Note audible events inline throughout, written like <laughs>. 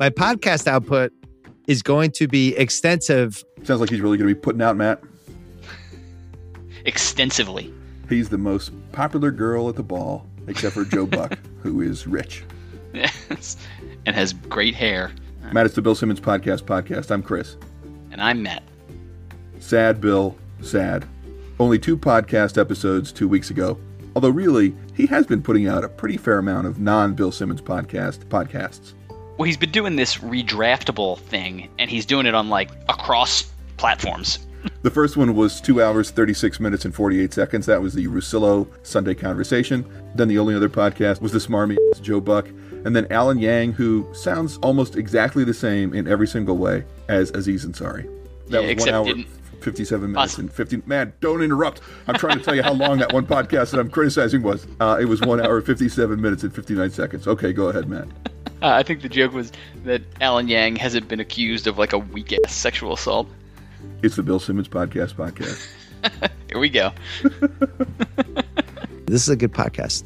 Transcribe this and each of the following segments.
My podcast output is going to be extensive. Sounds like he's really going to be putting out Matt. Extensively. He's the most popular girl at the ball, except for Joe Buck, <laughs> who is rich. Yes. <laughs> and has great hair. Matt, it's the Bill Simmons Podcast Podcast. I'm Chris. And I'm Matt. Sad Bill, sad. Only two podcast episodes two weeks ago. Although, really, he has been putting out a pretty fair amount of non Bill Simmons podcast podcasts. Well, he's been doing this redraftable thing, and he's doing it on like across platforms. <laughs> The first one was two hours, 36 minutes, and 48 seconds. That was the Russillo Sunday Conversation. Then the only other podcast was the smarmy Joe Buck. And then Alan Yang, who sounds almost exactly the same in every single way as Aziz Ansari. That Yeah, was except one hour, didn't- 57 minutes, Us- and 50. Man, don't interrupt. I'm trying to tell you how long that one podcast that I'm criticizing was. Uh, it was one hour, 57 minutes, and 59 seconds. Okay, go ahead, Matt. Uh, I think the joke was that Alan Yang hasn't been accused of like a weak ass sexual assault. It's the Bill Simmons Podcast Podcast. <laughs> Here we go. <laughs> <laughs> This is a good podcast.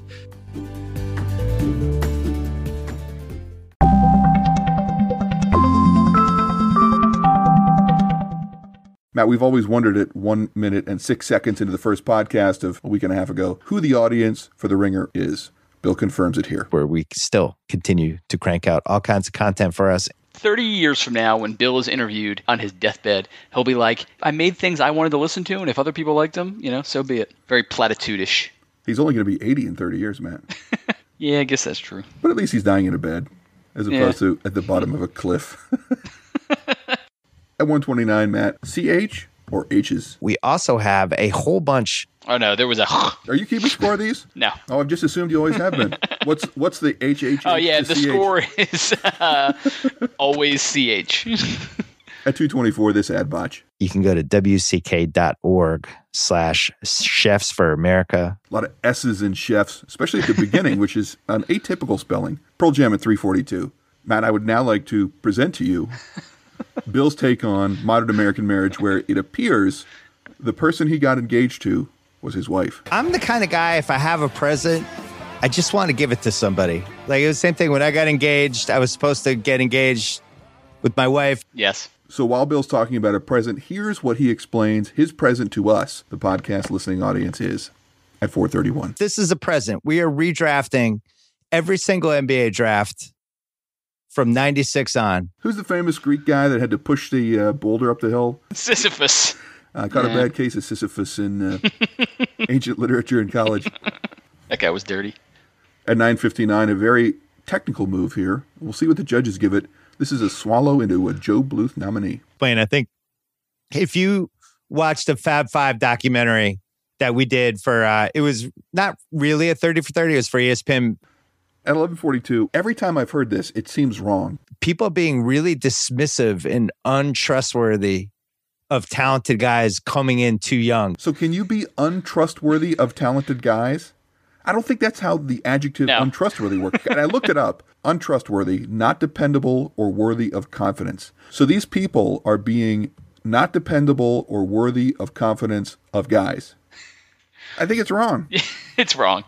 Matt, we've always wondered at one minute and six seconds into the first podcast of a week and a half ago who the audience for The Ringer is. Bill confirms it here. Where we still continue to crank out all kinds of content for us. 30 years from now, when Bill is interviewed on his deathbed, he'll be like, I made things I wanted to listen to, and if other people liked them, you know, so be it. Very platitudish. He's only going to be 80 in 30 years, Matt. <laughs> Yeah, I guess that's true. But at least he's dying in a bed as opposed Yeah. to at the bottom of a cliff. <laughs> at 129, Matt, CH or H's? We also have a whole bunch. Oh no, there was a. <laughs> Are you keeping score of these? <laughs> No. Oh, I've just assumed you always have been. <laughs> What's what's the HH? Oh yeah, to the score is uh, always CH. At 224, this ad botch. You can go to wck.org slash chefs for America. A lot of S's in chefs, especially at the beginning, which is an atypical spelling. Pearl Jam at 342. Matt, I would now like to present to you Bill's take on modern American marriage, where it appears the person he got engaged to was his wife. I'm the kind of guy, if I have a present, I just want to give it to somebody. Like it was the same thing when I got engaged. I was supposed to get engaged with my wife. yes. So while Bill's talking about a present, here's what he explains his present to us, the podcast listening audience, is at 431. This is a present. We are redrafting every single NBA draft from 96 on. Who's the famous Greek guy that had to push the uh, boulder up the hill? Sisyphus. I caught a bad case of Sisyphus in uh, <laughs> ancient literature in college. <laughs> That guy was dirty. At 9:59, a very technical move here. We'll see what the judges give it. This is a swallow into a Joe Bluth nominee. Blaine, I think if you watched the Fab Five documentary that we did for, uh, it was not really a 30 for 30, it was for ESPN. At 11:42, every time I've heard this, it seems wrong. People being really dismissive and untrustworthy of talented guys coming in too young. So can you be untrustworthy of talented guys? I don't think that's how the adjective No. untrustworthy works. and I looked it up. <laughs> Untrustworthy, not dependable or worthy of confidence. So these people are being not dependable or worthy of confidence of guys. I think it's wrong. <laughs> It's wrong.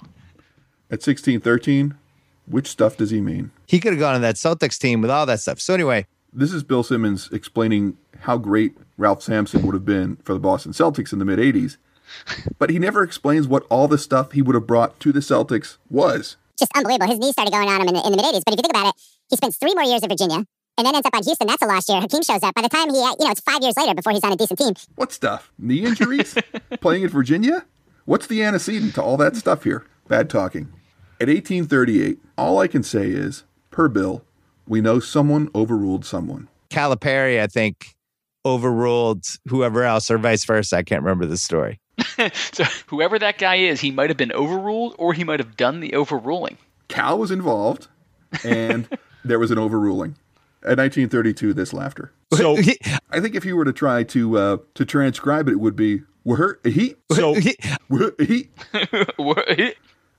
At 1613, which stuff does he mean? He could have gone on that Celtics team with all that stuff. So, anyway, This is Bill Simmons explaining how great Ralph Sampson would have been for the Boston Celtics in the mid 80s. But he never explains what all the stuff he would have brought to the Celtics was. just unbelievable. His knees started going on him in the, in the mid 80s. But if you think about it, he spends three more years at Virginia and then ends up on Houston. That's a lost year. Hakeem shows up. By the time he, you know, it's five years later before he's on a decent team. What stuff? Knee injuries? <laughs> Playing at Virginia? What's the antecedent to all that stuff here? Bad talking. At 1838, all I can say is, per Bill, we know someone overruled someone. Calipari, I think, overruled whoever else or vice versa. I can't remember the story. <laughs> So whoever that guy is, he might have been overruled or he might have done the overruling. Cal was involved, and <laughs> there was an overruling. At 1932, this laughter. So, I think if you were to try to uh, to transcribe it, it would be were he so were he <laughs>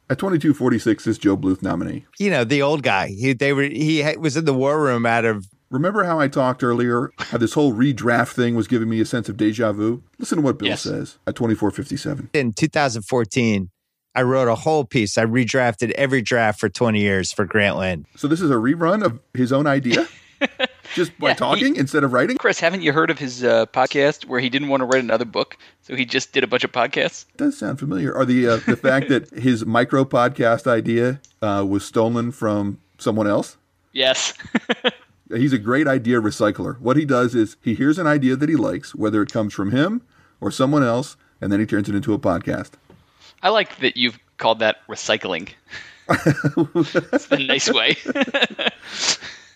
at 2246 this Joe Bluth nominee. you know, the old guy. He, they were, he was in the war room out of Remember how I talked earlier how this whole redraft thing was giving me a sense of deja vu? Listen to what Bill Yes. says at 2457. in 2014. I wrote a whole piece. I redrafted every draft for 20 years for Grantland. So this is a rerun of his own idea? <laughs> just by Yeah, he- talking instead of writing. Chris, haven't you heard of his uh, podcast where he didn't want to write another book, so he just did a bunch of podcasts? does sound familiar. Or the uh, the fact that <laughs> his micro podcast idea uh, was stolen from someone else. Yes. <laughs> He's a great idea recycler. What he does is he hears an idea that he likes, whether it comes from him or someone else, and then he turns it into a podcast. I like that you've called that recycling. <laughs> It's the nice way.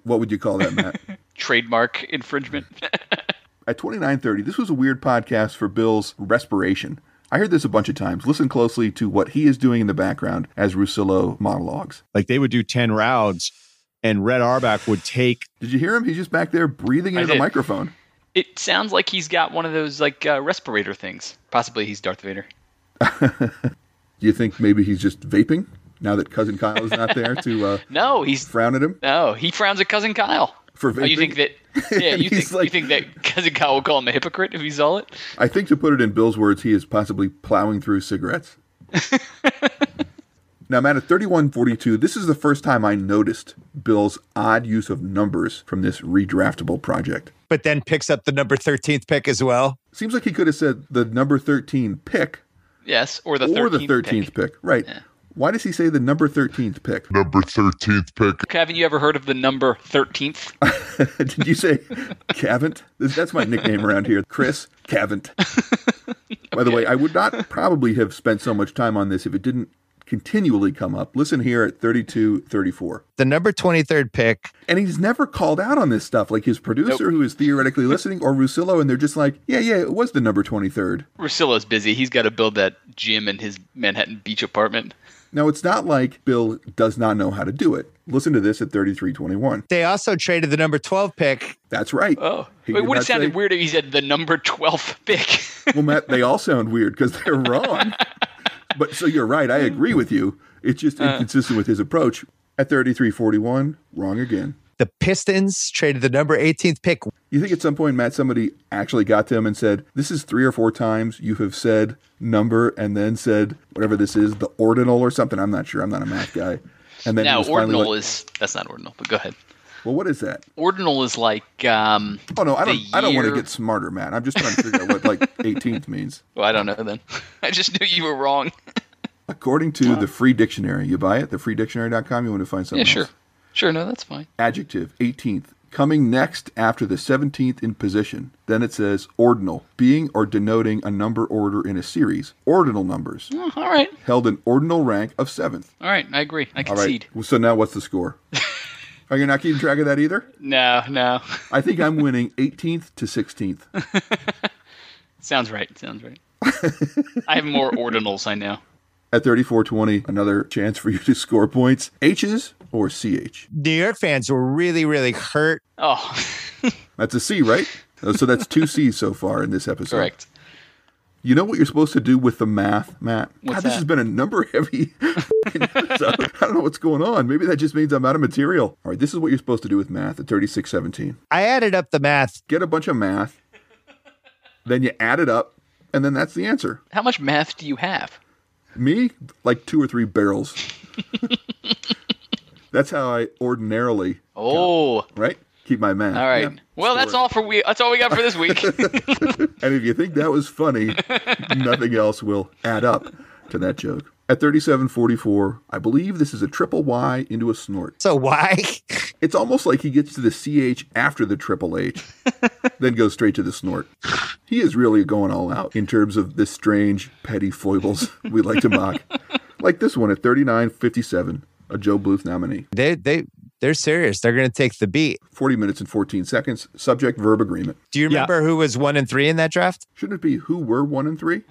What would you call that, Matt? <laughs> Trademark infringement. <laughs> At 2930, this was a weird podcast for Bill's respiration. I heard this a bunch of times. Listen closely to what he is doing in the background as Russillo monologues. Like they would do 10 rounds and Red Auerbach would take Did you hear him? He's just back there breathing into the microphone. it sounds like he's got one of those like uh, respirator things. Possibly he's Darth Vader. <laughs> Do you think maybe he's just vaping now that cousin Kyle is not there to uh, <laughs> No, he's frown at him no. He frowns at cousin Kyle. for Oh, you think that? <laughs> Yeah, you think like- you think that cousin Kyle will call him a hypocrite if he saw it? I think to put it in Bill's words, he is possibly plowing through cigarettes. <laughs> now, Matt, at 3142, this is the first time I noticed Bill's odd use of numbers from this redraftable project. But then picks up the number 13th pick as well. Seems like he could have said the number 13 pick Yes, or the or the 13th 13th pick. pick. Right. Why does he say the number 13th pick? Number 13th pick. Haven't you ever heard of the number thirteenth? <laughs> Did you say Cavant? That's my nickname around here. Chris Cavant. <laughs> By the way, I would not probably have spent so much time on this if it didn't continually come up. Listen here at 32 34. The number 23rd pick. And he's never called out on this stuff, like his producer, who is theoretically listening, or Russillo, and they're just like, yeah, yeah, it was the number 23rd. Russillo's busy. He's got to build that gym in his Manhattan Beach apartment. Now, it's not like Bill does not know how to do it. Listen to this at 33 21. They also traded the number 12 pick. That's right. Oh, He it would have sounded say- weird if he said the number 12 pick. <laughs> Well, Matt, they all sound weird because they're <laughs> wrong. but so you're right. I agree with you. It's just uh. inconsistent with his approach. At 33-41, wrong again. The Pistons traded the number 18th pick. You think at some point, Matt, somebody actually got to him and said, "This is three or four times you have said number and then said whatever this is, the ordinal or something." I'm not sure. I'm not a math guy. And then now, ordinal like, is that's not ordinal, but go ahead. well, what is that? Ordinal is like um. Oh no, I don't. the I don't want to get smarter, Matt. I'm just trying to figure out what like <laughs> 18th means. Well, I don't know then. <laughs> I just knew you were wrong. <laughs> According to the free dictionary, you buy it, thefreedictionary.com. You want to find something yeah, sure, else. Sure. No, that's fine. Adjective, 18th. Coming next after the 17th in position. Then it says ordinal, being or denoting a number order in a series. Ordinal numbers, Oh, all right, held an ordinal rank of seventh. all right. I agree. I All concede. right. So now what's the score? <laughs> Are you not keeping track of that either? No, no. I think I'm winning 18th to 16th. <laughs> Sounds right. Sounds right. I have more ordinals. I know. <laughs> At 34-20, another chance for you to score points. H's or CH? New York fans were really, really hurt. Oh, <laughs> That's a C, right? Uh, So that's two <laughs> C's so far in this episode. correct. You know what you're supposed to do with the math, Matt? What's God, this that? has been a number heavy <laughs> episode. I don't know what's going on. Maybe that just means I'm out of material. All right, this is what you're supposed to do with math at 3617. I added up the math. Get a bunch of math, then you add it up, and then that's the answer. How much math do you have? Me, like two or three barrels. That's how I ordinarily, Oh, right? Keep my math. all right. Yeah, well, that's all for we. That's all we got for this week. <laughs> And if you think that was funny, <laughs> nothing else will add up to that joke. At 3744, I believe this is a triple Y into a snort. So why? <laughs> It's almost like he gets to the CH after the triple H, then goes straight to the snort. He is really going all out in terms of the strange, petty foibles we like to mock. Like this one at 3957, a Joe Bluth nominee. they they they're serious. They're going to take the beat. 40 minutes and 14 seconds, subject verb agreement. Do you Yeah. remember who was one and three in that draft? Shouldn't it be who were one and three?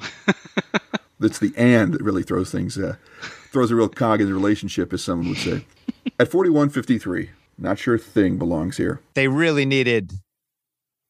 <laughs> That's the and that really throws things, uh, throws a real cog in the relationship, as someone would say. At 4153, not sure thing belongs here. They really needed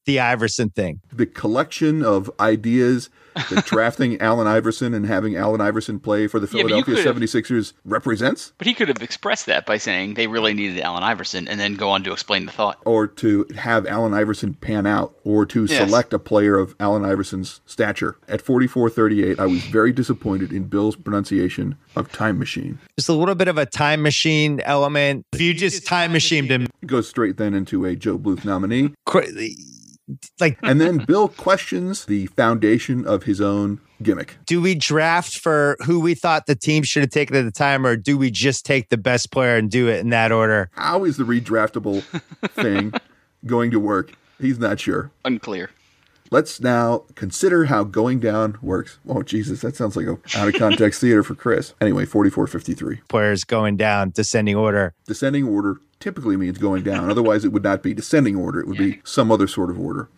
the Iverson thing. the collection of ideas that drafting Allen Iverson and having Allen Iverson play for the Yeah, but you Philadelphia could've- 76ers represents? But he could have expressed that by saying they really needed Allen Iverson and then go on to explain the thought. Or to have Allen Iverson pan out, or to Yes. select a player of Allen Iverson's stature. At 44:38, I was very disappointed in Bill's pronunciation of time machine. There's a little bit of a time machine element. If you just time machined him, It goes straight then into a Joe Bluth nominee. cra- like, And then Bill questions the foundation of his own gimmick. do we draft for who we thought the team should have taken at the time, or do we just take the best player and do it in that order? How is the redraftable thing going to work? He's not sure. Unclear. Let's now consider how going down works. Oh, Jesus, that sounds like a out of context theater for Chris. Anyway, 4453. Players going down, descending order. Descending order typically means going down. <laughs> Otherwise, it would not be descending order. It would be some other sort of order.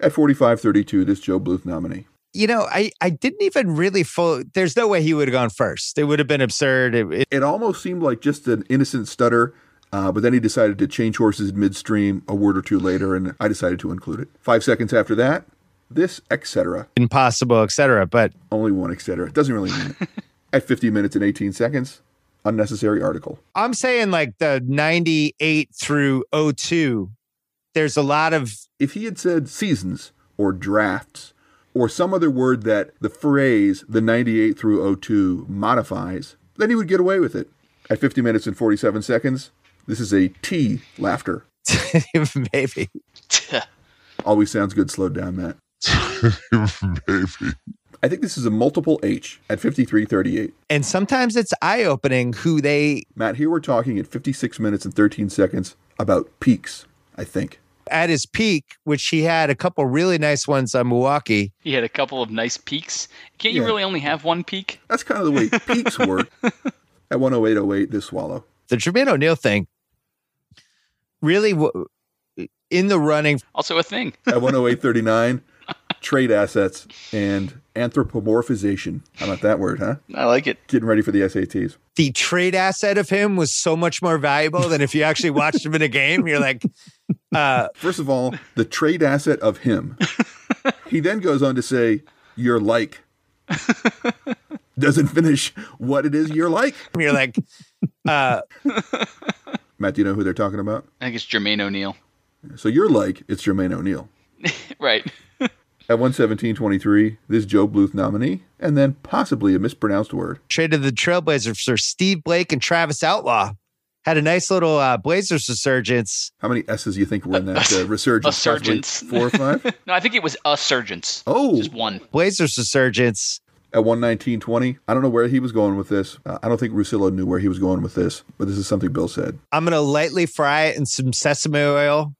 At 4532, this Joe Bluth nominee. You know, I, I didn't even really full. There's no way he would have gone first. It would have been absurd. It, it- It almost seemed like just an innocent stutter, uh, but then he decided to change horses midstream a word or two later, and I decided to include it. Five seconds after that, this, etc. impossible, etc. But Only one, etc. It doesn't really mean it. <laughs> At 50 minutes and 18 seconds, unnecessary article. I'm saying like the 98 through 02, there's a lot of If he had said seasons or drafts or some other word that the phrase the 98 through 02 modifies, then he would get away with it. At 50 minutes and 47 seconds, this is a T laughter. <laughs> maybe. <laughs> Always sounds good slowed down, Matt. <laughs> Maybe. I think this is a multiple H at 5338. And sometimes it's eye opening who they Matt, here we're talking at 56 minutes and 13 seconds about peaks, I think. at his peak, which he had a couple really nice ones on Milwaukee. He had a couple of nice peaks. Can't you Yeah. really only have one peak? That's kind of the way <laughs> peaks work. At 10808, this swallow. The Jermaine O'Neal thing really w- in the running. Also a thing. At 10839, trade assets and anthropomorphization. How about that word, huh? I like it. Getting ready for the SATs. The trade asset of him was so much more valuable than if you actually watched him in a game. You're like, uh, First of all, the trade asset of him. He then goes on to say, you're like. Doesn't finish what it is you're like. you're like, uh, Matt, do you know who they're talking about? I think it's Jermaine O'Neal. So you're like, it's Jermaine O'Neal. <laughs> Right. At 117.23, this Joe Bluth nominee, and then possibly a mispronounced word. traded the Trailblazers for Steve Blake and Travis Outlaw. Had a nice little uh, Blazers resurgence. How many S's do you think were in that uh, <laughs> resurgence? A Possibly surgence. Four or five? <laughs> No, I think it was a surgence. Oh, Just one. Blazers resurgence. at 119.20. I don't know where he was going with this. Uh, I don't think Russillo knew where he was going with this, but this is something Bill said. I'm gonna lightly fry it in some sesame oil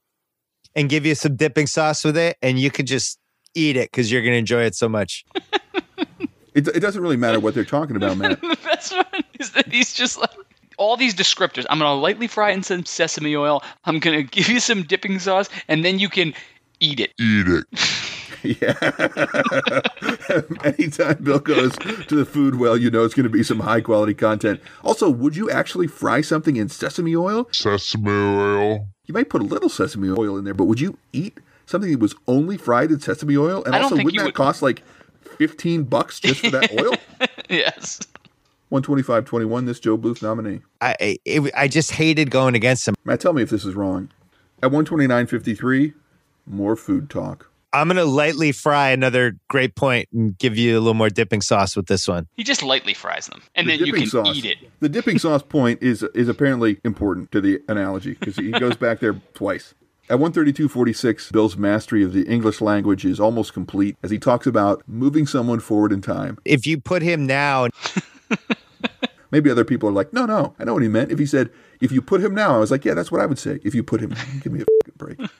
and give you some dipping sauce with it, and you can just eat it because you're gonna enjoy it so much. <laughs> It, it doesn't really matter what they're talking about, man. <laughs> the best one is that he's just like all these descriptors. I'm gonna lightly fry in some sesame oil. I'm gonna give you some dipping sauce, and then you can eat it. Eat it. <laughs> Yeah. Anytime Bill goes to the food well, you know it's going to be some high quality content. Also, would you actually fry something in sesame oil? Sesame oil. You might put a little sesame oil in there, but would you eat something that was only fried in sesame oil? And I also, wouldn't that would- cost like 15 bucks just for that oil? <laughs> yes. 125.21, this Joe Bluth nominee. I I- it, I just hated going against him. Matt, tell me if this is wrong. At 129.53, more food talk. I'm gonna lightly fry another great point and give you a little more dipping sauce with this one. He just lightly fries them, and The then you can sauce. eat it. The dipping sauce point is is apparently important to the analogy because he goes back there twice. At 132.46, Bill's mastery of the English language is almost complete as he talks about moving someone forward in time. If you put him now, <laughs> Maybe other people are like, no, no, I know what he meant. If he said, if you put him now, I was like, yeah, that's what I would say. If you put him, give me a fucking break. <laughs>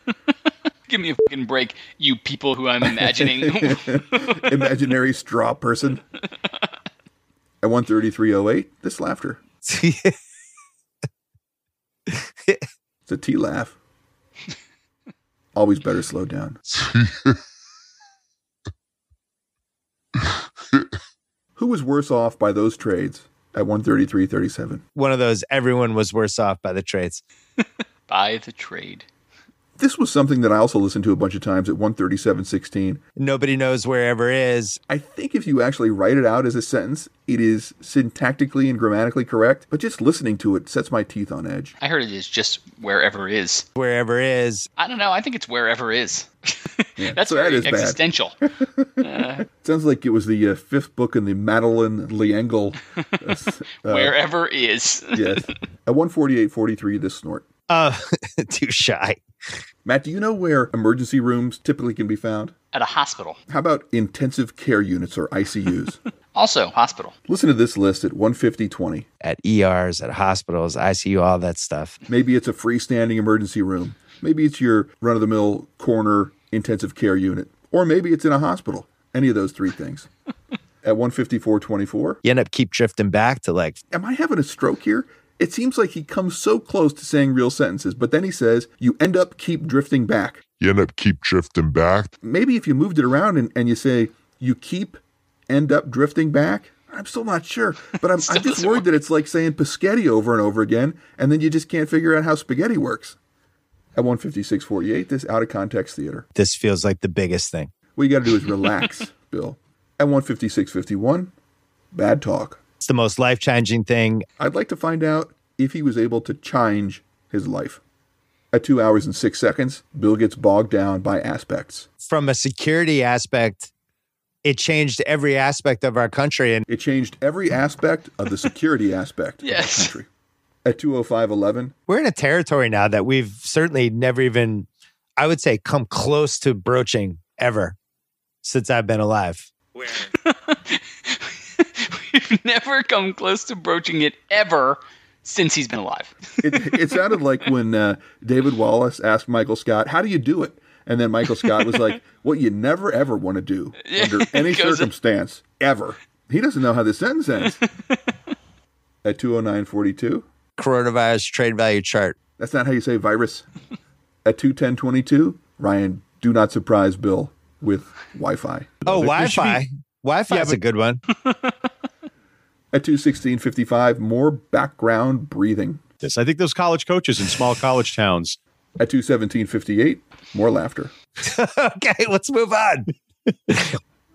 Give me a fucking break, you people who I'm imagining. <laughs> Imaginary straw person. At 133.08, this laughter. It's a T laugh. Always better slow down. <laughs> Who was worse off by those trades at 133.37? one of those everyone was worse off by the trades. <laughs> by the trade. This was something that I also listened to a bunch of times at 137.16. Nobody knows wherever is. I think if you actually write it out as a sentence, it is syntactically and grammatically correct, but just listening to it sets my teeth on edge. I heard it is just wherever is. Wherever is. I don't know. I think it's wherever is. <laughs> That's so very is bad. existential. <laughs> Sounds like it was the uh, fifth book in the Madeleine L'Engle. <laughs> Uh, wherever is. yes. At 148.43, this snort. Uh, too shy. Matt, do you know where emergency rooms typically can be found? At a hospital. How about intensive care units or ICUs? <laughs> Also, hospital. Listen to this list at 150.20. At ERs, at hospitals, ICU, all that stuff. Maybe it's a freestanding emergency room. Maybe it's your run of the mill corner intensive care unit. Or maybe it's in a hospital. Any of those three things. <laughs> At 154.24. You end up keep drifting back to like, Am I having a stroke here? It seems like he comes so close to saying real sentences, but then he says, you end up keep drifting back. You end up keep drifting back. Maybe if you moved it around and, and you say, you keep end up drifting back. I'm still not sure, but I'm, I'm just doesn't worried that it's like saying Paschetti over and over again, and then you just can't figure out how spaghetti works. At 156.48, this out of context theater. this feels like the biggest thing. What you got to do is relax, <laughs> Bill. At 156.51, bad talk. It's the most life changing thing. I'd like to find out if he was able to change his life. At two hours and six seconds, Bill gets bogged down by aspects. From a security aspect, it changed every aspect of our country. And It changed every aspect of the security aspect Yes. of the country. At 205.11, we're in a territory now that we've certainly never even, I would say, come close to broaching ever since I've been alive. <laughs> <laughs> We've <laughs> never come close to broaching it ever since he's been alive. <laughs> it, it sounded like when uh, David Wallace asked Michael Scott, "How do you do it?" And then Michael Scott was like, <laughs> "What you never ever want to do Yeah, under any goes- circumstance ever." He doesn't know how this sentence ends. At 209.42, Coronavirus trade value chart. that's not how you say virus. At 210.22, Ryan, do not surprise Bill with Wi-Fi. Oh, Wi-Fi. be- Wi Fi Yeah, is a good one. At 216.55, more background breathing. This. I think those college coaches in small college towns. At 217.58, more laughter. <laughs> okay, let's move on.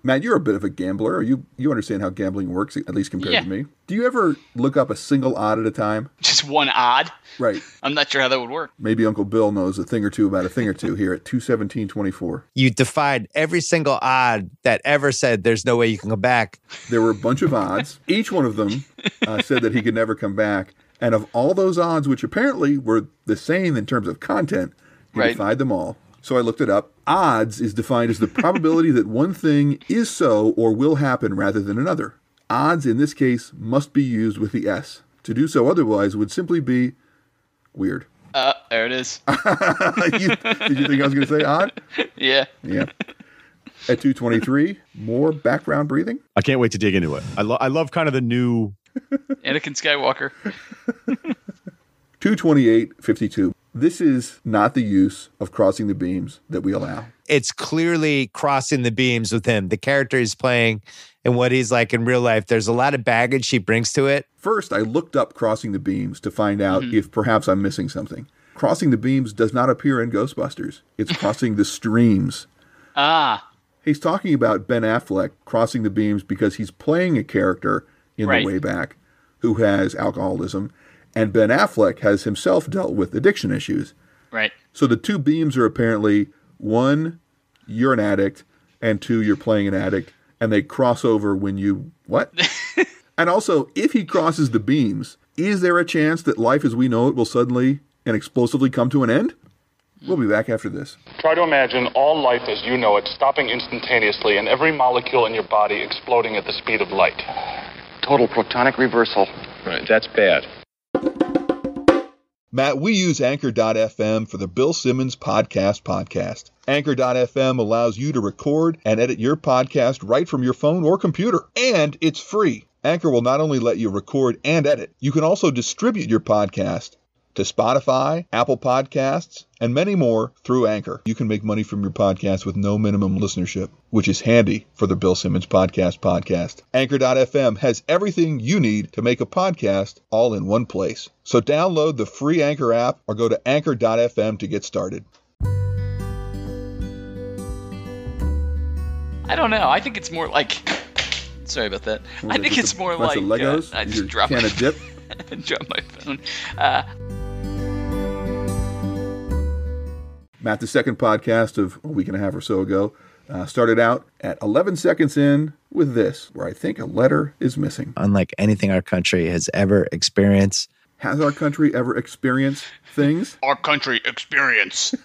Matt, you're a bit of a gambler. You you understand how gambling works, at least compared Yeah. to me. Do you ever look up a single odd at a time? Just one odd. Right. <laughs> I'm not sure how that would work. Maybe Uncle Bill knows a thing or two about a thing or two here at 217.24. You defied every single odd that ever said there's no way you can go back. There were a bunch of odds. <laughs> Each one of them uh, said that he could never come back. And of all those odds, which apparently were the same in terms of content, he Right. defied them all. So I looked it up. Odds is defined as the probability that one thing is so or will happen rather than another. Odds in this case must be used with the S. To do so otherwise would simply be weird. Uh, there it is. <laughs> You- did you think I was going to say odd? <laughs> yeah. Yeah. At 223, more background breathing. I can't wait to dig into it. I, lo- I love kind of the new. <laughs> Anakin Skywalker. 228.52. This is not the use of crossing the beams that we allow. It's clearly crossing the beams with him. The character he's playing and what he's like in real life. There's a lot of baggage he brings to it. First, I looked up crossing the beams to find out if perhaps I'm missing something. Crossing the beams does not appear in Ghostbusters. It's <laughs> crossing the streams. Ah, He's talking about Ben Affleck crossing the beams because he's playing a character in Right. the way back who has alcoholism, and Ben Affleck has himself dealt with addiction issues. right. So the two beams are apparently one, you're an addict, and two, you're playing an addict, and they cross over when you what? <laughs> and also, if he crosses the beams, is there a chance that life as we know it will suddenly and explosively come to an end? We'll be back after this. Try to imagine all life as you know it stopping instantaneously and every molecule in your body exploding at the speed of light. Total protonic reversal. Right, that's bad. Matt, we use Anchor.fm for the Bill Simmons Podcast Podcast. Anchor.fm allows you to record and edit your podcast right from your phone or computer, and it's free. Anchor will not only let you record and edit, you can also distribute your podcast to Spotify, Apple Podcasts, and many more through Anchor. You can make money from your podcast with no minimum listenership, which is handy for the Bill Simmons Podcast podcast. Anchor.fm has everything you need to make a podcast all in one place. So download the free Anchor app or go to Anchor.fm to get started. I don't know. I think it's more like. Sorry about that. What I think it's a, more like. Uh, Legos? Uh, I just dropped. <laughs> Dropped my phone. Uh, Matt, the second podcast of a week and a half or so ago, uh, started out at 11 seconds in with this, where I think a letter is missing. Unlike anything our country has ever experienced. Has our country ever experienced things? our country experience.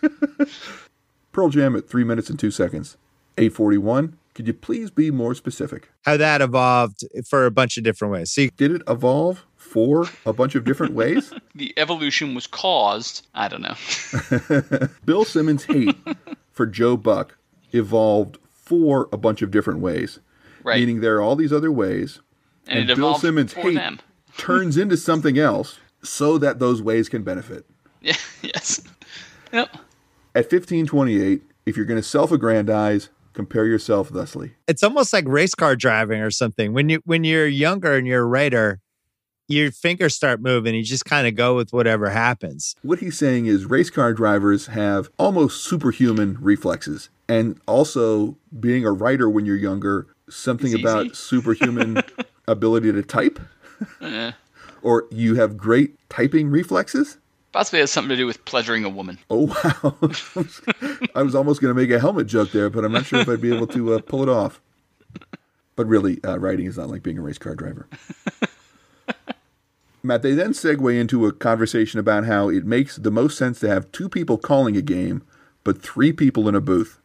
<laughs> Pearl Jam at three minutes and two seconds. 841. Could you please be more specific? How that evolved for a bunch of different ways. See, Did it evolve for a bunch of different ways? <laughs> the evolution was caused. I don't know. <laughs> Bill Simmons' hate <laughs> for Joe Buck evolved for a bunch of different ways. Right. Meaning there are all these other ways, And and, it Bill Simmons' hate them. turns into something else so that those ways can benefit. Yeah. Yes. Yep. At 1528, if you're going to self-aggrandize, compare yourself thusly. it's almost like race car driving or something. When you when you're younger and you're a writer, your fingers start moving. You just kind of go with whatever happens. What he's saying is race car drivers have almost superhuman reflexes. And also being a writer when you're younger, something about superhuman <laughs> ability to type? Eh. Or you have great typing reflexes? Possibly has something to do with pleasuring a woman. Oh wow! <laughs> I was almost going to make a helmet joke there, but I'm not sure if I'd be able to uh, pull it off. But really, uh, writing is not like being a race car driver. <laughs> Matt, they then segue into a conversation about how it makes the most sense to have two people calling a game, but three people in a booth.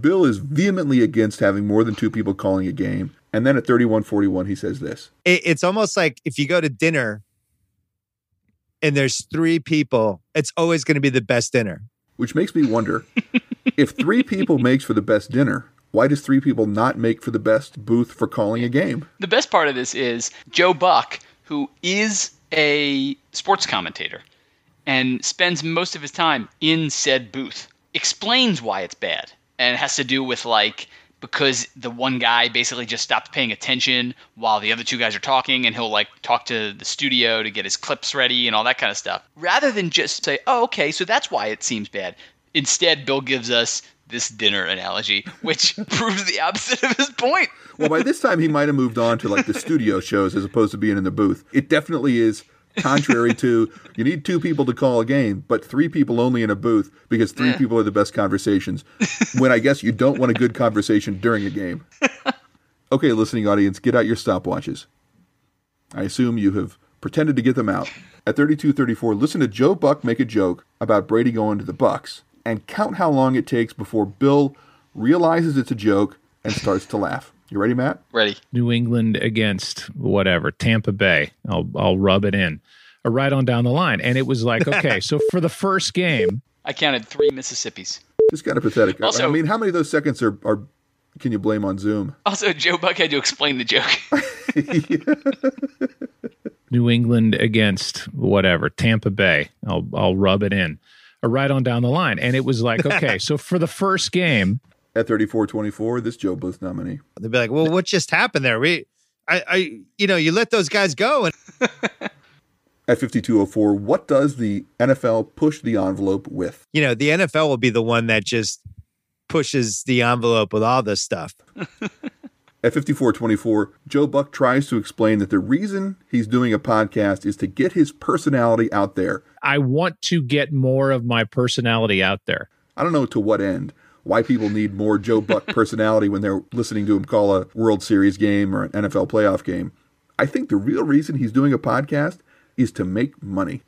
Bill is vehemently against having more than two people calling a game. And then at 3141, he says this. It's almost like if you go to dinner and there's three people, it's always going to be the best dinner. which makes me wonder <laughs> if three people makes for the best dinner why does three people not make for the best booth for calling a game The best part of this is Joe Buck, who is a sports commentator and spends most of his time in said booth, explains why it's bad. And it has to do with like because the one guy basically just stopped paying attention while the other two guys are talking and he'll like talk to the studio to get his clips ready and all that kind of stuff. Rather than just say, "Oh, okay, so that's why it seems bad." Instead, Bill gives us this dinner analogy, which <laughs> proves the opposite of his point. well by this time he might have moved on to like the studio shows as opposed to being in the booth. It definitely is contrary to you need two people to call a game but three people only in a booth because three Yeah. people are the best conversations when i guess you don't want a good conversation during a game. Okay listening audience get out your stopwatches. I assume you have pretended to get them out. At 3234 listen to joe buck make a joke about brady going to the bucks and count how long it takes before bill realizes it's a joke and starts to laugh you ready matt Ready. New England against whatever Tampa Bay. I'll I'll rub it in, or right on down the line. And it was like, <laughs> okay, so for the first game, I counted three Mississippis. Just kind of pathetic. Also, I mean, how many of those seconds are, are can you blame on Zoom? Also, Joe Buck had to explain the joke. <laughs> New England against whatever Tampa Bay. I'll I'll rub it in, or right on down the line. And it was like, okay, so for the first game, <laughs> At 34-24, this Joe Booth nominee. They'd be like, "Well, what just happened there? We, I, I, you know, you let those guys go, and <laughs> At 5204, what does the NFL push the envelope with? you know, the NFL will be the one that just pushes the envelope with all this stuff. <laughs> At 5424, Joe Buck tries to explain that the reason he's doing a podcast is to get his personality out there. I want to get more of my personality out there. I don't know to what end. Why people need more Joe Buck <laughs> personality when they're listening to him call a World Series game or an NFL playoff game. I think the real reason he's doing a podcast is to make money.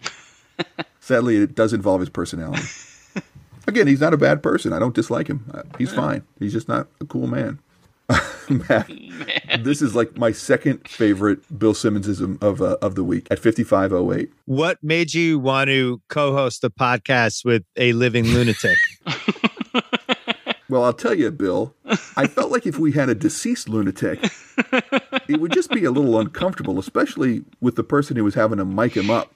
<laughs> Sadly, it does involve his personality. <laughs> Again, he's not a bad person. I don't dislike him. Uh, He's fine. He's just not a cool man. <laughs> Matt, <laughs> this is like my second favorite Bill Simmonsism of uh, of the week at 5508. What made you want to co-host a podcast with a living lunatic? <laughs> Well, I'll tell you, Bill, I felt like if we had a deceased lunatic, it would just be a little uncomfortable, especially with the person who was having to mic him up.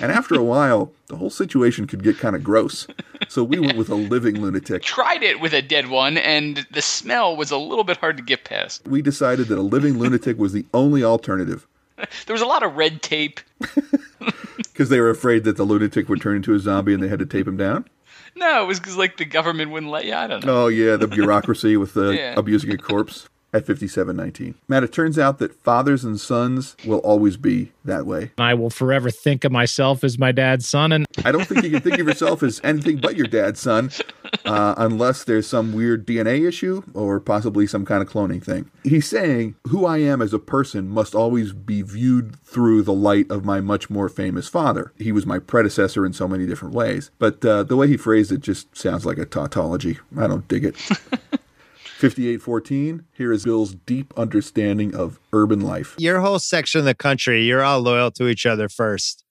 And after a while, the whole situation could get kind of gross. So we went with a living lunatic. Tried it with a dead one, and the smell was a little bit hard to get past. We decided that a living lunatic was the only alternative <laughs> There was a lot of red tape. <laughs> because they were afraid that the lunatic would turn into a zombie and they had to tape him down. No, it was because like the government wouldn't let you. I don't know. Oh yeah, the bureaucracy with the <laughs> Yeah. abusing a corpse at 5719. Matt, it turns out that fathers and sons will always be that way. I will forever think of myself as my dad's son. And I don't think you can think of yourself as anything but your dad's son, uh, unless there's some weird DNA issue or possibly some kind of cloning thing. He's saying, Who I am as a person must always be viewed through the light of my much more famous father. He was my predecessor in so many different ways. But uh, the way he phrased it just sounds like a tautology. I don't dig it. 5814, here is Bill's deep understanding of urban life. Your whole section of the country, you're all loyal to each other first.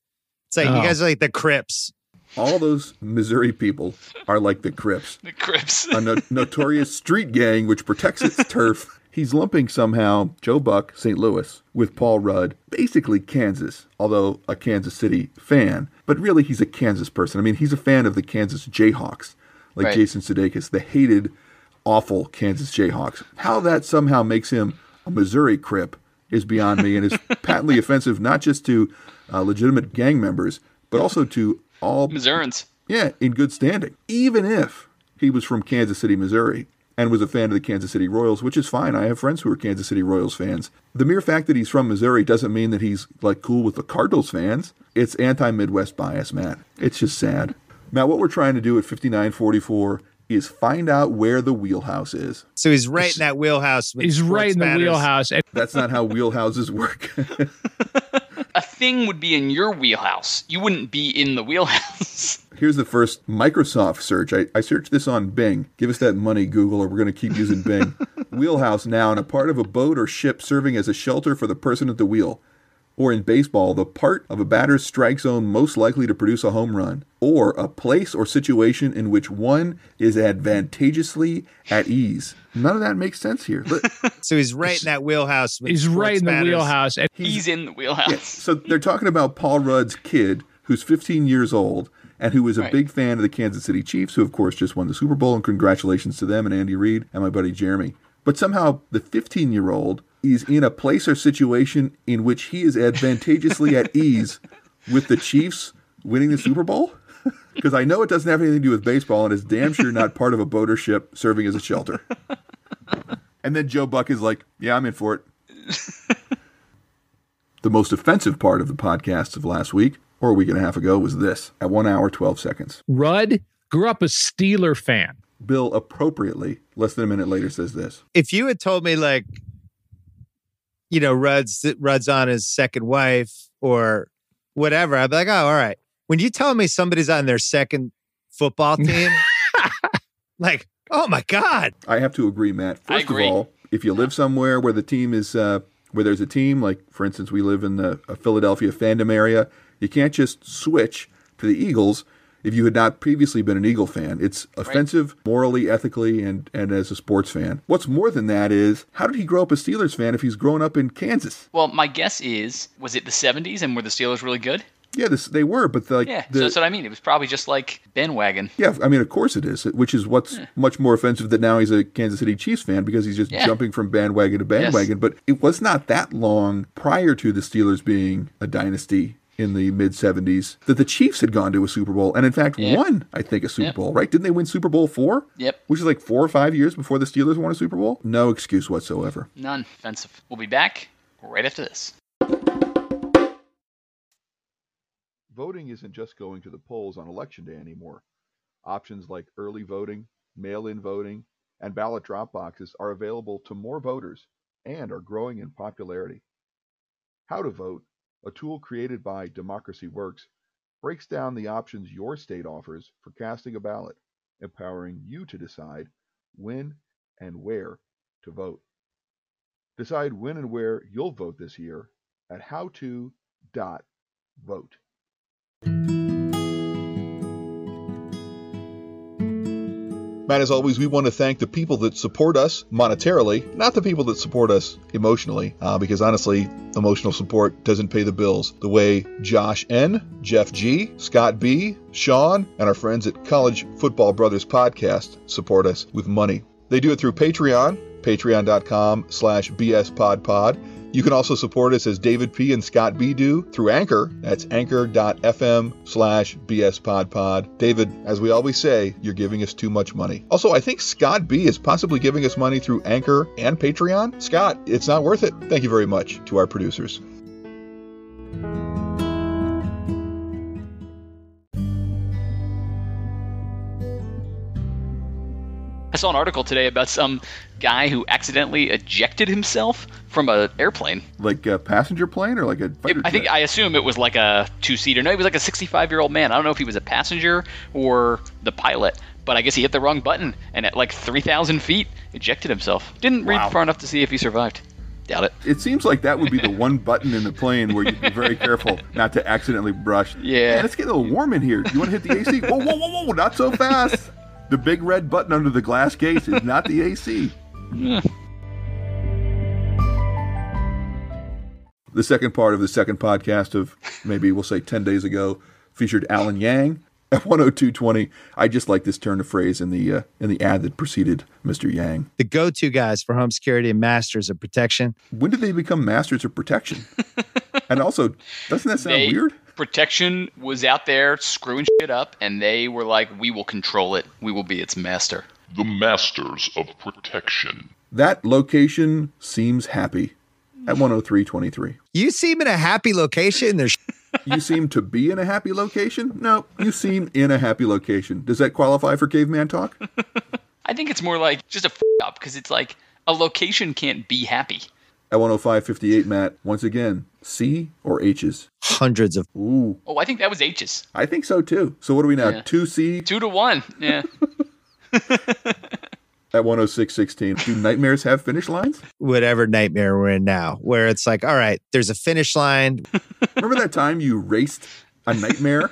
It's like Oh. you guys are like the Crips. All those Missouri people are like the Crips. The Crips. a no- notorious street gang which protects its <laughs> turf. He's lumping somehow Joe Buck, St. Louis, with Paul Rudd, basically Kansas, although a Kansas City fan. But really, he's a Kansas person. I mean, he's a fan of the Kansas Jayhawks, like Right. Jason Sudeikis, the hated, awful Kansas Jayhawks. How that somehow makes him a Missouri Crip is beyond me and is <laughs> patently offensive not just to uh, legitimate gang members, but also to all Missourians. yeah, in good standing. Even if he was from Kansas City, Missouri, and was a fan of the Kansas City Royals, which is fine. I have friends who are Kansas City Royals fans. The mere fact that he's from Missouri doesn't mean that he's like cool with the Cardinals fans. It's anti-Midwest bias, Matt. It's just sad. Matt, what we're trying to do at 5944 is find out where the wheelhouse is. So he's right in that wheelhouse. when he's right sports in the wheelhouse. <laughs> And That's not how wheelhouses work. <laughs> A thing would be in your wheelhouse. You wouldn't be in the wheelhouse. <laughs> Here's the first Microsoft search. I, I searched this on Bing. Give us that money, Google, or we're going to keep using Bing. Wheelhouse now noun, a part of a boat or ship serving as a shelter for the person at the wheel. Or in baseball, the part of a batter's strike zone most likely to produce a home run. Or a place or situation in which one is advantageously at ease. None of that makes sense here. But- <laughs> So he's right in that wheelhouse. he's right in the matters. wheelhouse. And He's in the wheelhouse. Yeah, so they're talking about Paul Rudd's kid, who's 15 years old, and who is a Right. big fan of the Kansas City Chiefs, who of course just won the Super Bowl, and congratulations to them and Andy Reid and my buddy Jeremy. But somehow the 15 year old is in a place or situation in which he is advantageously at <laughs> ease with the Chiefs winning the Super Bowl. <laughs> Because I know it doesn't have anything to do with baseball, and it's damn sure not part of a boat or ship serving as a shelter. And then Joe Buck is like, "Yeah, I'm in for it." <laughs> The most offensive part of the podcast of last week, or a week and a half ago, was this at one hour, 12 seconds. Rudd grew up a Steeler fan. Bill appropriately, less than a minute later, says this. If you had told me like, you know, Rudd's Rudd's on his second wife or whatever, I'd be like, oh, all right. When you tell me somebody's on their second football <laughs> team, like, oh my god, I have to agree, Matt. I First agree. of all, if you live somewhere where the team is, uh, where there's a team, like for instance, we live in the a Philadelphia fandom area, you can't just switch to the Eagles if you had not previously been an Eagle fan. It's offensive morally, ethically, and, and as a sports fan. What's more than that is, how did he grow up a Steelers fan if he's grown up in Kansas? Well, my guess is, was it the 70s and were the Steelers really good? Yeah, this, they were, but like Yeah, the, so that's what I mean. It was probably just like bandwagon. Yeah, I mean, of course it is, which is what's much more offensive that now he's a Kansas City Chiefs fan because he's just Yeah. jumping from bandwagon to bandwagon. But it was not that long prior to the Steelers being a dynasty in the mid 70s that the Chiefs had gone to a Super Bowl and, in fact, Yeah. won, I think, a Super Yep. Bowl, right? Didn't they win Super Bowl four? Yep. Which is like four or five years before the Steelers won a Super Bowl? No excuse whatsoever. None. Offensive. We'll be back right after this. voting isn't just going to the polls on election day anymore. Options like early voting, mail in voting, and ballot drop boxes are available to more voters and are growing in popularity. How to Vote, a tool created by Democracy Works, breaks down the options your state offers for casting a ballot, empowering you to decide when and where to vote. Decide when and where you'll vote this year at howto.vote. Matt, as always, we want to thank the people that support us monetarily, not the people that support us emotionally, uh, because honestly, emotional support doesn't pay the bills the way Josh N., Jeff G., Scott B., Sean, and our friends at College Football Brothers Podcast support us with money. They do it through Patreon, patreon.com slash bspodpod. You can also support us as David P. and Scott B. do through Anchor. That's anchor.fm slash bspodpod. David, as we always say, you're giving us too much money. Also, I think Scott B. is possibly giving us money through Anchor and Patreon. Scott, it's not worth it. Thank you very much to our producers. I saw an article today about some guy who accidentally ejected himself from an airplane. Like a passenger plane or like a fighter I think jet? I assume it was like a two-seater. No, he was like a 65-year-old man. I don't know if he was a passenger or the pilot, but I guess he hit the wrong button and at like 3,000 feet ejected himself. Didn't read far enough to see if he survived. Doubt it. It seems like that would be the <laughs> one button in the plane where you'd be very careful not to accidentally brush. Yeah. Man, it's getting a little warm in here. Do you want to hit the AC? Whoa, whoa, whoa, whoa, not so fast. The big red button under the glass case is not the AC. The second part of the second podcast of maybe we'll say 10 days ago featured Alan Yang at 102.20. I just like this turn of phrase in the uh, in the ad that preceded Mr. Yang. The go-to guys for home security and masters of protection. When did they become masters of protection? <laughs> and also, doesn't that sound They- weird? Protection was out there screwing shit up, and they were like, "We will control it. We will be its master." The Masters of Protection. That location seems happy at 103.23. You seem in a happy location. There's <laughs> You seem to be in a happy location? No, you seem in a happy location. Does that qualify for caveman talk? <laughs> I think it's more like just a f- up because it's like a location can't be happy. At 105.58, Matt, once again, C or H's? hundreds of Ooh, Oh, I think that was H's. I think so too. So what are we now? Yeah. 2C Two to one. Yeah. <laughs> <laughs> at 106.16. Do nightmares have finish lines? whatever nightmare we're in now, where it's like, all right, there's a finish line. <laughs> Remember that time you raced a nightmare?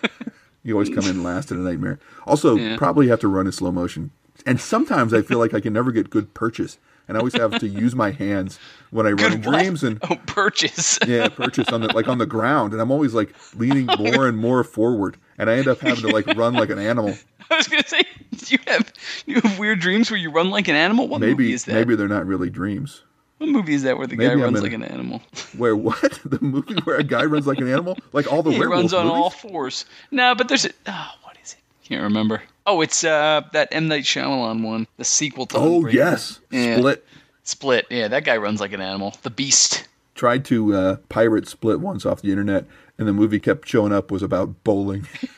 you always come in last in a nightmare. Also, Yeah. probably have to run in slow motion. And sometimes I feel like I can never get good purchase. And I always have to use my hands when I run in Good dreams and Oh, purchase. <laughs> yeah, purchase on the like on the ground. And I'm always like leaning <laughs> more and more forward. And I end up having to like run like an animal. <laughs> I was gonna say, do you have you have weird dreams where you run like an animal? What movie Maybe is that? maybe they're not really dreams. What movie is that where the guy I'm runs in like an animal? Where what? The movie where a guy runs like an animal? Like all the he werewolf runs on movies? all fours. No, but there's a oh, what is it? Can't remember. Oh, it's uh that M Night Shyamalan one, the sequel to Oh Unbreakable. yes. Yeah. Split. Split. Yeah, that guy runs like an animal. The Beast. tried to uh, pirate Split once off the internet, and the movie kept showing up was about bowling. <laughs>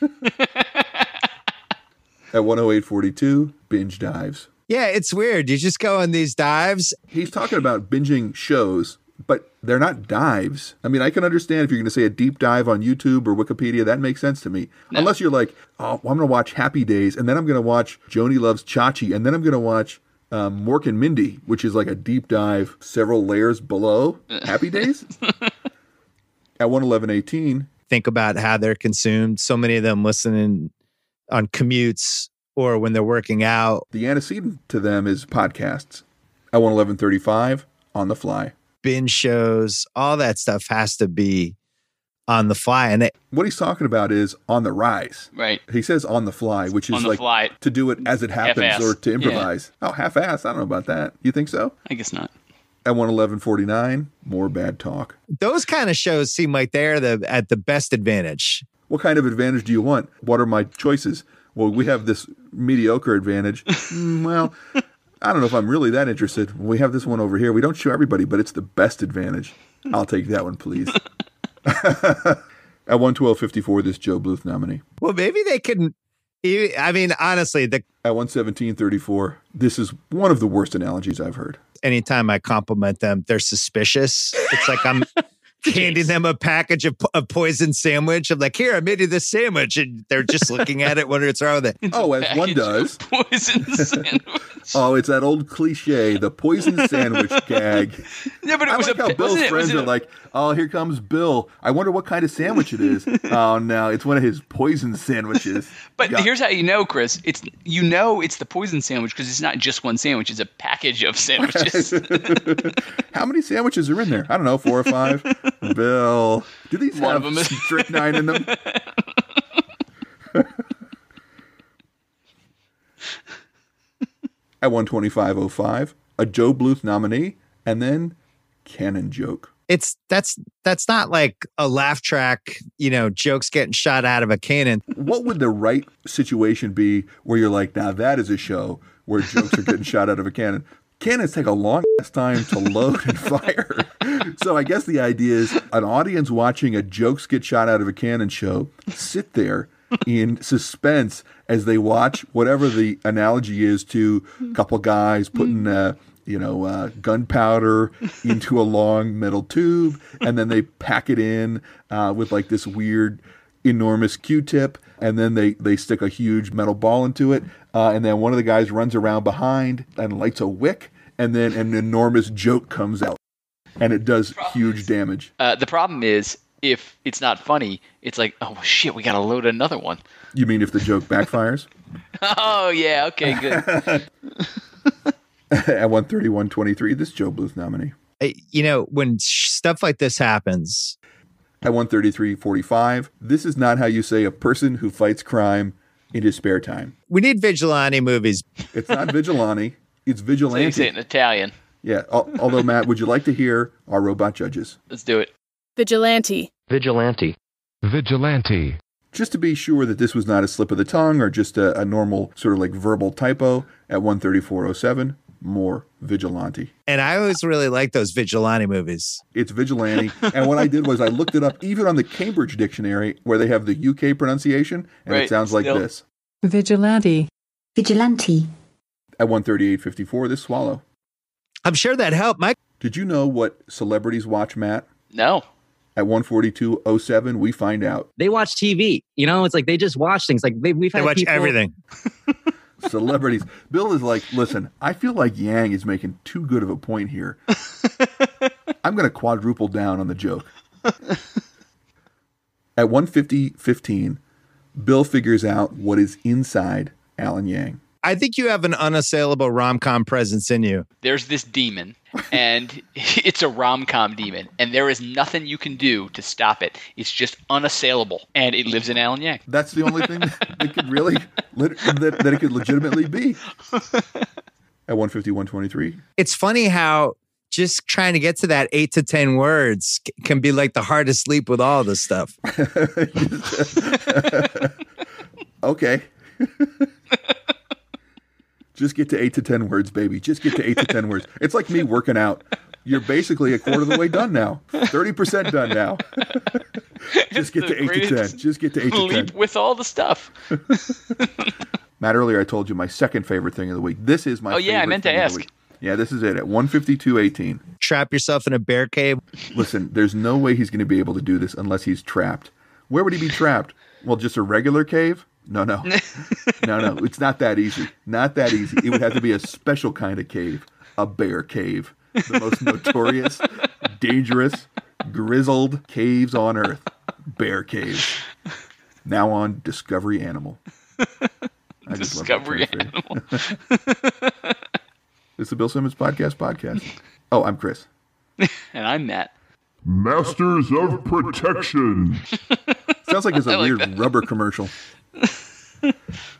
At 108.42, binge dives. Yeah, it's weird. You just go on these dives. He's talking about binging shows, but they're not dives. I mean, I can understand if you're going to say a deep dive on YouTube or Wikipedia, that makes sense to me. Unless you're like, oh, well, I'm going to watch Happy Days, and then I'm going to watch Joanie Loves Chachi, and then I'm going to watch um, Mork and Mindy, which is like a deep dive several layers below <laughs> Happy Days. At 111.18, Think about how they're consumed. So many of them listening on commutes or when they're working out. the antecedent to them is podcasts. At 111.35, on the fly. Binge shows, all that stuff has to be on the fly. And it, What he's talking about is on the rise. Right. He says on the fly, which is On the like fly. to do it as it happens Half-ass. or to Yeah. improvise. Oh, half ass. I don't know about that. You think so? I guess not. At 111.49, more bad talk. those kind of shows seem like they're the at the best advantage. What kind of advantage do you want? What are my choices? Well, we have this mediocre advantage. <laughs> Mm, well, I don't know if I'm really that interested. We have this one over here. We don't show everybody, but it's the best advantage. I'll take that one, please. <laughs> At 112.54, this Joe Bluth nominee. Well, maybe they can. I mean, honestly, the At 117.34, this is one of the worst analogies I've heard. anytime I compliment them, they're suspicious. It's like I'm <laughs> <laughs> handing them a package of a poison sandwich. I'm like, here, I made you this sandwich, and they're just looking at it, wondering what's wrong with it. <laughs> Oh, as one Package does. <laughs> Poison sandwich. Oh, it's that old cliche, the poison sandwich gag. Yeah, but it I was like a how Bill's it- friends it are a- like, "Oh, here comes Bill. I wonder what kind of sandwich it is." <laughs> oh no, it's one of his poison sandwiches. <laughs> But Yeah. here's how you know, Chris. It's you know it's the poison sandwich because it's not just one sandwich; it's a package of sandwiches. <laughs> How many sandwiches are in there? I don't know, four or five. Bill, do these One have is- strychnine in them? At 125.05, a Joe Bluth nominee, and then cannon joke. It's that's that's not like a laugh track, you know, jokes getting shot out of a cannon. What would the right situation be where you're like, now that is a show where jokes are getting shot out of a cannon? Cannons take a long time to load and fire. so I guess the idea is an audience watching a jokes get shot out of a cannon show sit there in suspense as they watch whatever the analogy is to a couple guys putting uh, you know uh, gunpowder <laughs> into a long metal tube and then they pack it in uh, with like this weird enormous q-tip and then they they stick a huge metal ball into it uh, and then one of the guys runs around behind and lights a wick and then an enormous joke comes out and it does huge damage Uh, the problem is if it's not funny, it's like, oh shit, we gotta load another one. you mean if the joke backfires <laughs> Oh yeah, okay, good. <laughs> <laughs> at 131.23 this joe bluth nominee You know, when stuff like this happens, at 133.45 this is not how you say a person who fights crime in his spare time we need vigilante movies. it's not <laughs> vigilante it's so you vigilante say it in Italian. yeah although matt would you like to hear our robot judges Let's do it. Vigilante. Vigilante. Vigilante. just to be sure that this was not a slip of the tongue or just a, a normal sort of like verbal typo at 134.07 more vigilante And I always really like those vigilante movies. it's vigilante and what i did was i looked it up even on the cambridge dictionary where they have the uk pronunciation and it sounds like still. this Vigilante. Vigilante. at 138.54 this swallow I'm sure that helped, Mike. did you know what celebrities watch matt No. at 142.07 we find out They watch TV. You know, it's like they just watch things. Like they, we've had They watch people, everything. <laughs> celebrities. Bill is like listen i feel like yang is making too good of a point here. <laughs> I'm going to quadruple down on the joke. At 150.15 bill figures out what is inside alan yang I think you have an unassailable rom com presence in you. There's this demon, and <laughs> it's a rom com demon, and there is nothing you can do to stop it. It's just unassailable, and it lives in Alan Yang. that's the only thing that could really <laughs> that, that it could legitimately be <laughs> at 151.23 It's funny how just trying to get to that eight to 10 words c- can be like the hardest leap with all this stuff. okay just get to eight to ten words baby. Just get to eight to ten words. It's like me working out. You're basically a quarter of the way done now. 30% done now. Just get to eight to ten. Just get to eight to Leap ten. with all the stuff. <laughs> matt earlier i told you my second favorite thing of the week. This is my favorite. Oh, yeah, I meant to thing of the ask. yeah this is it at 152.18 Trap yourself in a bear cave. listen there's no way he's going to be able to do this unless he's trapped. Where would he be trapped? Well just a regular cave no no. No no. <laughs> It's not that easy. Not that easy. It would have to be a special kind of cave a bear cave. The most notorious <laughs> dangerous grizzled caves on earth. Bear caves now on discovery animal. I just love Discovery Animal. <laughs> it's the bill simmons podcast podcast. Oh i'm chris. And I'm Matt. Masters of Protection. sounds like it's a like weird that. rubber commercial <laughs>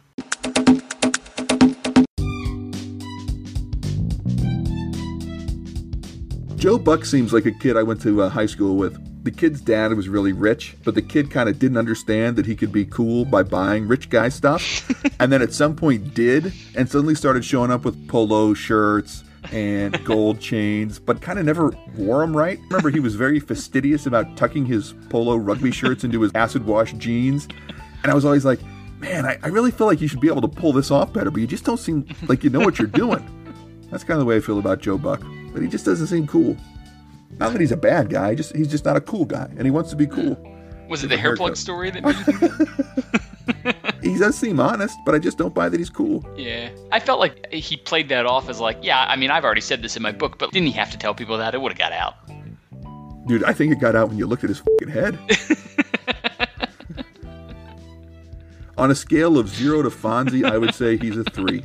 Joe Buck seems like a kid I went to uh, high school with. The kid's dad was really rich, but the kid kind of didn't understand that he could be cool by buying rich guy stuff. <laughs> and then at some point did, and suddenly started showing up with polo shirts and <laughs> gold chains, but kind of never wore them right. Remember, he was very fastidious about tucking his polo rugby shirts into his acid wash jeans. And I was always like, man, I, I really feel like you should be able to pull this off better, but you just don't seem <laughs> like you know what you're doing. That's kind of the way I feel about Joe Buck. But he just doesn't seem cool. Not that he's a bad guy, just he's just not a cool guy, and he wants to be cool. <laughs> Was it the hair plug story that made you <laughs> think that? He does seem honest, but I just don't buy that he's cool. Yeah. I felt like he played that off as like, yeah, I mean, I've already said this in my book, but didn't he have to tell people that? It would have got out. Dude, I think it got out when you looked at his fucking head. On a scale of zero to Fonzie, I would say he's a three.